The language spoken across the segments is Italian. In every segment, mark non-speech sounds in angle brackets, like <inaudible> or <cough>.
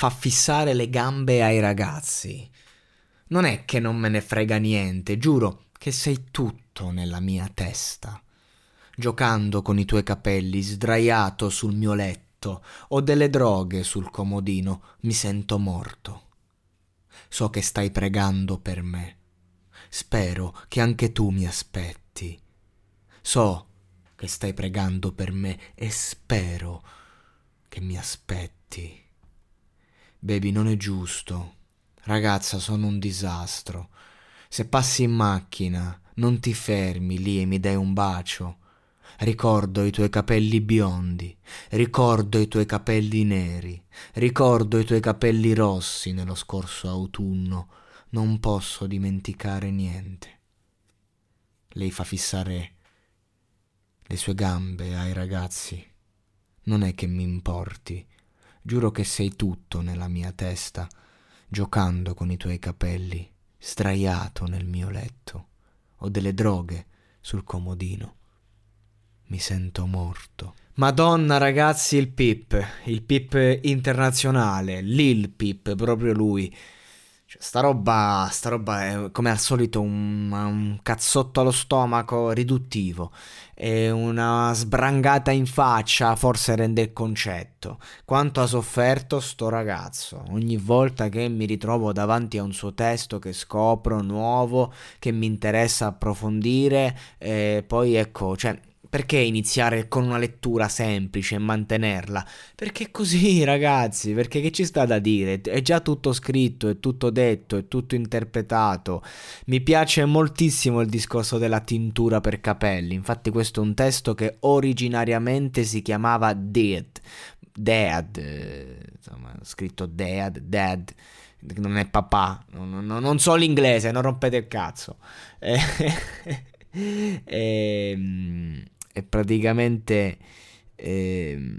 fa fissare le gambe ai ragazzi. Non è che non me ne frega niente, giuro che sei tutto nella mia testa. Giocando con i tuoi capelli, sdraiato sul mio letto, o delle droghe sul comodino, mi sento morto. So che stai pregando per me. Spero che anche tu mi aspetti. So che stai pregando per me e spero che mi aspetti. Baby, non è giusto. Ragazza, sono un disastro. Se passi in macchina, non ti fermi lì e mi dai un bacio. Ricordo i tuoi capelli biondi, ricordo i tuoi capelli neri, ricordo i tuoi capelli rossi nello scorso autunno. Non posso dimenticare niente. Lei fa fissare le sue gambe ai ragazzi. Non è che mi importi, giuro che sei tutto nella mia testa, giocando con i tuoi capelli, sdraiato nel mio letto, ho delle droghe sul comodino. Mi sento morto. Madonna ragazzi, il Pip, il Pip internazionale, Lil Pip, proprio lui. Cioè, sta roba, sta roba è come al solito un, un, cazzotto allo stomaco riduttivo e una sbrangata in faccia forse rende il concetto. Quanto ha sofferto sto ragazzo ogni volta che mi ritrovo davanti a un suo testo che scopro nuovo, che mi interessa approfondire e poi ecco, cioè perché iniziare con una lettura semplice e mantenerla? Perché così, <laughs> ragazzi, perché che ci sta da dire? È già tutto scritto, è tutto detto, è tutto interpretato. Mi piace moltissimo il discorso della tintura per capelli. Infatti questo è un testo che originariamente si chiamava Dead. Dead, insomma, scritto Dead, Dead non è papà, non, non, non, so l'inglese, non rompete il cazzo. e, <laughs> ehm, e praticamente eh,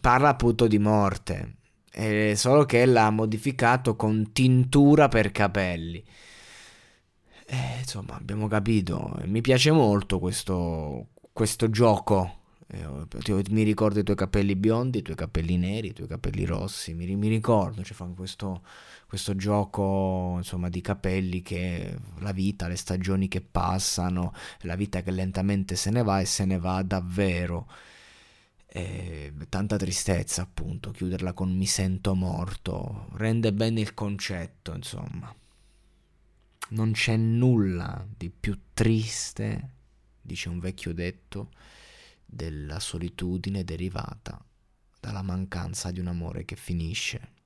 parla appunto di morte, eh, solo che l'ha modificato con tintura per capelli. Eh, insomma, abbiamo capito. Mi piace molto questo, questo gioco. Eh, mi ricordo i tuoi capelli biondi, i tuoi capelli neri, i tuoi capelli rossi. Mi, mi ricordo, cioè, fanno questo, questo gioco insomma di capelli che la vita, le stagioni che passano, la vita che lentamente se ne va e se ne va davvero. E tanta tristezza appunto, chiuderla con mi sento morto, rende bene il concetto insomma. Non c'è nulla di più triste, dice un vecchio detto, della solitudine derivata dalla mancanza di un amore che finisce.